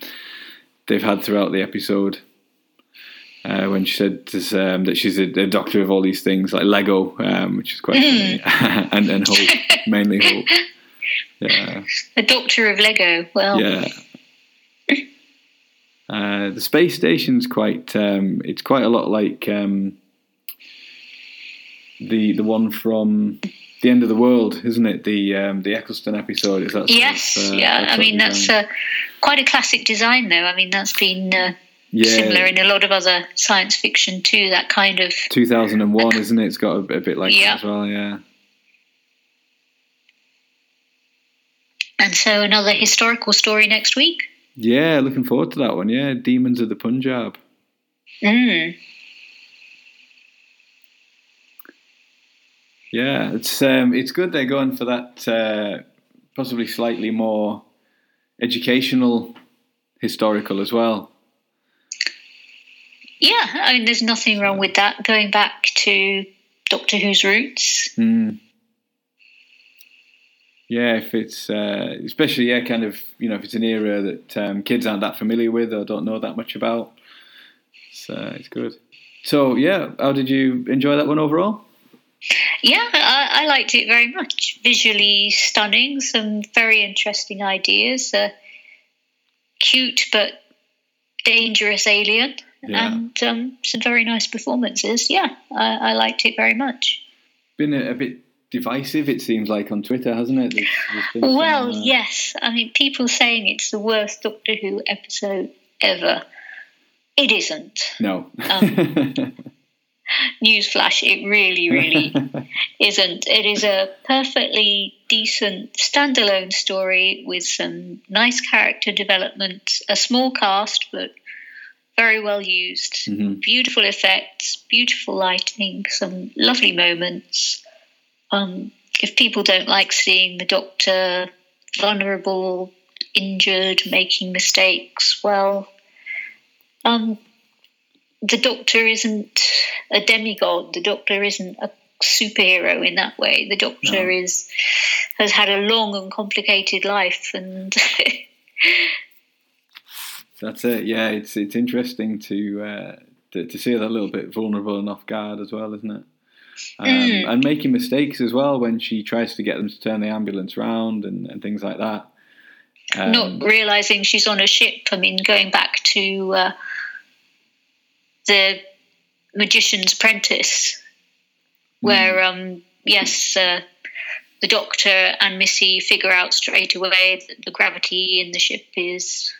they've had throughout the episode. Uh, when she said this, um, that she's a, a doctor of all these things, like Lego, um, which is quite funny, and and hope, mainly hope. Yeah, A doctor of Lego. Well, yeah. Uh, the space station's quite. Um, it's quite a lot like um, the the one from the end of the world, isn't it? The um, the Eccleston episode. Is that? sort of, yes, uh, yeah. I mean, that's uh, quite a classic design, though. I mean, that's been uh, yeah, similar in a lot of other science fiction too. That kind of 2001, isn't it? It's got a, a bit like Yeah. that as well. Yeah. And so another historical story next week. Yeah, looking forward to that one. Yeah, Demons of the Punjab. Mm. Yeah, it's um, it's good they're going for that uh, possibly slightly more educational historical as well. Yeah, I mean, there's nothing wrong with that. Going back to Doctor Who's roots. Mm. Yeah, if it's uh, especially yeah, kind of you know if it's an era that um, kids aren't that familiar with or don't know that much about, it's uh, it's good. So yeah, how did you enjoy that one overall? Yeah, I, I liked it very much. Visually stunning, some very interesting ideas. A cute but dangerous alien, Yeah. and um, some very nice performances. Yeah, I, I liked it very much. Been a, a bit divisive, it seems like on Twitter, hasn't it? There's, there's been some, Well, uh, yes. I mean, people saying it's the worst Doctor Who episode ever. It isn't. No. Um, Newsflash, it really, really isn't. It is a perfectly decent standalone story with some nice character development, a small cast, but very well used. Mhm. Beautiful effects, beautiful lighting, some lovely moments. Um, if people don't like seeing the Doctor vulnerable, injured, making mistakes, well, um, the Doctor isn't a demigod. The Doctor isn't a superhero in that way. The Doctor No. is has had a long and complicated life, and That's it. Yeah, it's it's interesting to uh, to, to see that a little bit vulnerable and off guard as well, isn't it? Um, Mm. And making mistakes as well when she tries to get them to turn the ambulance round and, and things like that. Um, not realizing she's on a ship. I mean, going back to uh, the Magician's Apprentice, where um, yes, uh, the Doctor and Missy figure out straight away that the gravity in the ship is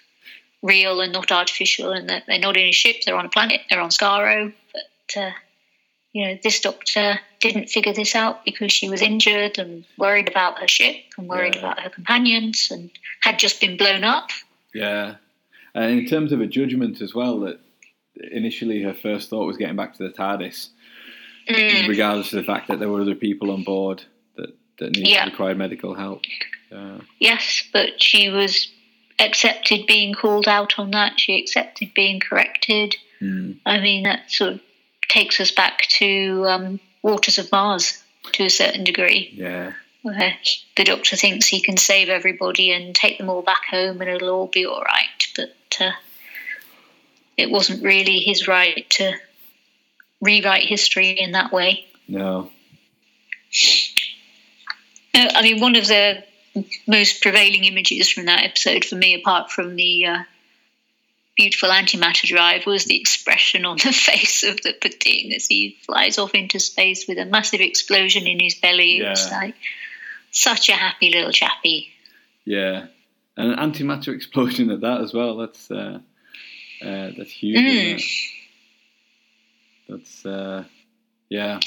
real and not artificial, and that they're not in a ship; they're on a planet. They're on Skaro, but. Uh, you know, this doctor didn't figure this out because she was injured and worried about her ship and worried Yeah. about her companions and had just been blown up. Yeah. And in terms of a judgment as well, that initially her first thought was getting back to the TARDIS, Mm. regardless of the fact that there were other people on board that, that needed Yeah. required medical help. Uh, Yes, but she was accepted being called out on that. She accepted being corrected. mm, I mean, that sort of takes us back to um, Waters of Mars to a certain degree, yeah. where the doctor thinks he can save everybody and take them all back home and it'll all be all right. But uh, it wasn't really his right to rewrite history in that way. No. No, I mean, one of the most prevailing images from that episode for me, apart from the uh, beautiful antimatter drive, was the expression on the face of the Pting as he flies off into space with a massive explosion in his belly. It's Yeah. like such a happy little chappy. Yeah, and an antimatter explosion at that as well. That's uh, uh, that's huge. Mm. That's uh, yeah,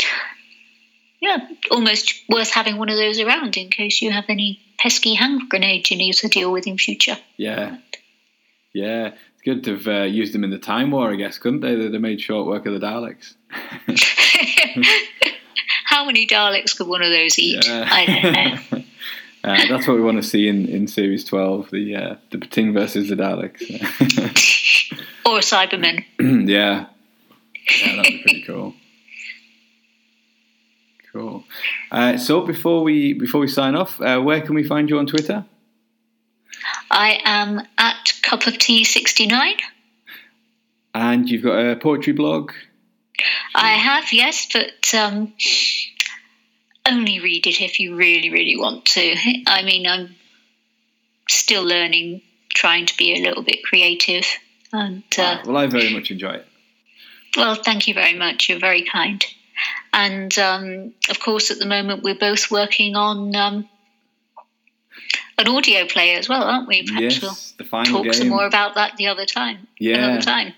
Yeah, almost worth having one of those around in case you have any pesky hand grenades you need to deal with in future. yeah, yeah. Good to have uh, used them in the Time War, I guess, couldn't they? They they made short work of the Daleks. How many Daleks could one of those eat? I don't know. uh, that's what we want to see in, in series twelve. The uh, the Pting versus the Daleks. Or a Cyberman. yeah, yeah, that'd be pretty cool. Cool. Uh, so before we before we sign off, uh, where can we find you on Twitter? I am at cup of tea 69. And you've got a poetry blog. I have, yes, but um, only read it if you really, really want to. I mean, I'm still learning, trying to be a little bit creative. And, uh, Well, I very much enjoy it. well, thank you very much. You're very kind. And, um, of course, at the moment, we're both working on um, an audio player as well, aren't we? Perhaps we'll Yes, the final talk some more about that the other time. Yeah. Another time.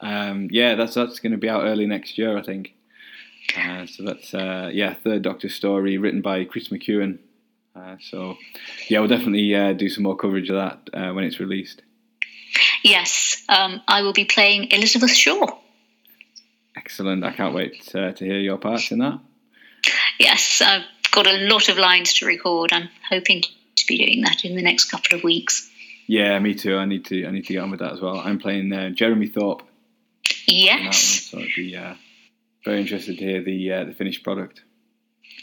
Um, yeah, that's that's going to be out early next year, I think. Uh, so that's uh, yeah, third Doctor story written by Chris McEwen. Uh, so yeah, we'll definitely uh, do some more coverage of that uh, when it's released. Yes, um, I will be playing Elizabeth Shaw. Excellent! I can't wait uh, to hear your parts in that. Yes, I've got a lot of lines to record. I'm hoping to be doing that in the next couple of weeks. Yeah, me too. I need to I need to get on with that as well. I'm playing uh, Jeremy Thorpe one, Yes. so I'd be uh, very interested to hear the uh, the finished product.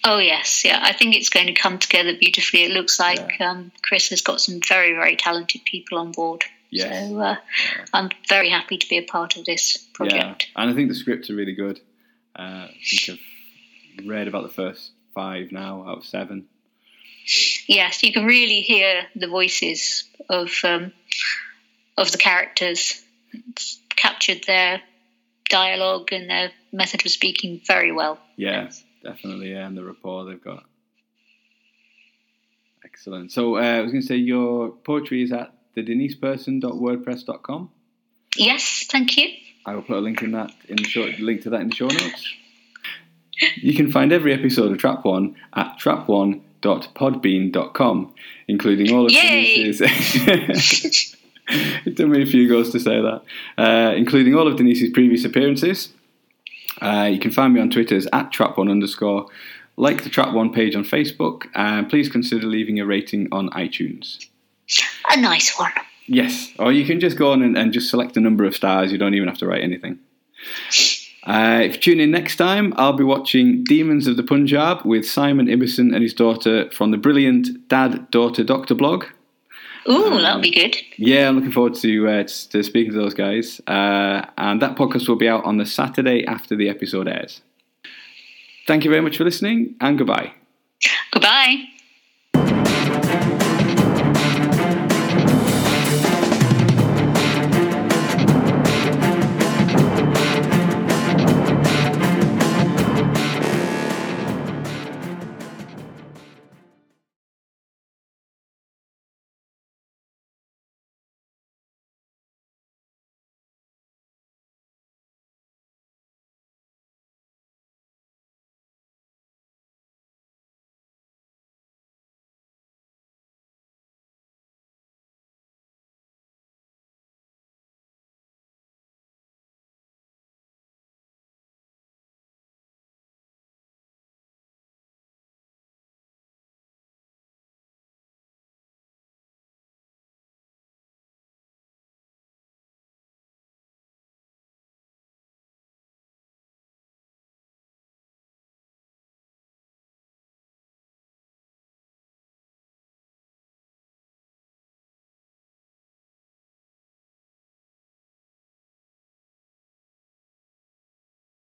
Oh, yes. Yeah, I think it's going to come together beautifully. It looks like um, Chris has got some very, very talented people on board. Yes. So uh, I'm very happy to be a part of this project. Yeah, and I think the scripts are really good. Uh, I think I've read about the first five now out of seven. Yes, you can really hear the voices of um, of the characters. It's captured their dialogue and their method of speaking very well. Yeah, definitely. Yeah, and the rapport they've got. Excellent. So uh, I was going to say your poetry is at the deniseperson.wordpress.com. Yes, thank you. I will put a link in that in the show, link to that in the show notes. You can find every episode of Trap One at trap1.podbean.com, including all of Yay! Denise's. it took me a few goes to say that, uh, including all of Denise's previous appearances. Uh, you can find me on Twitter as at trap1 underscore. Like the Trap One page on Facebook, and please consider leaving a rating on iTunes. A nice one. Yes, or you can just go on and, and just select a number of stars. You don't even have to write anything. Uh, if you tune in next time, I'll be watching Demons of the Punjab with Simon Ibbison and his daughter from the brilliant Dad Daughter Doctor blog. Ooh, that'll be good. Yeah, I'm looking forward to uh, to speaking to those guys. Uh, and that podcast will be out on the Saturday after the episode airs. Thank you very much for listening, and goodbye. Goodbye.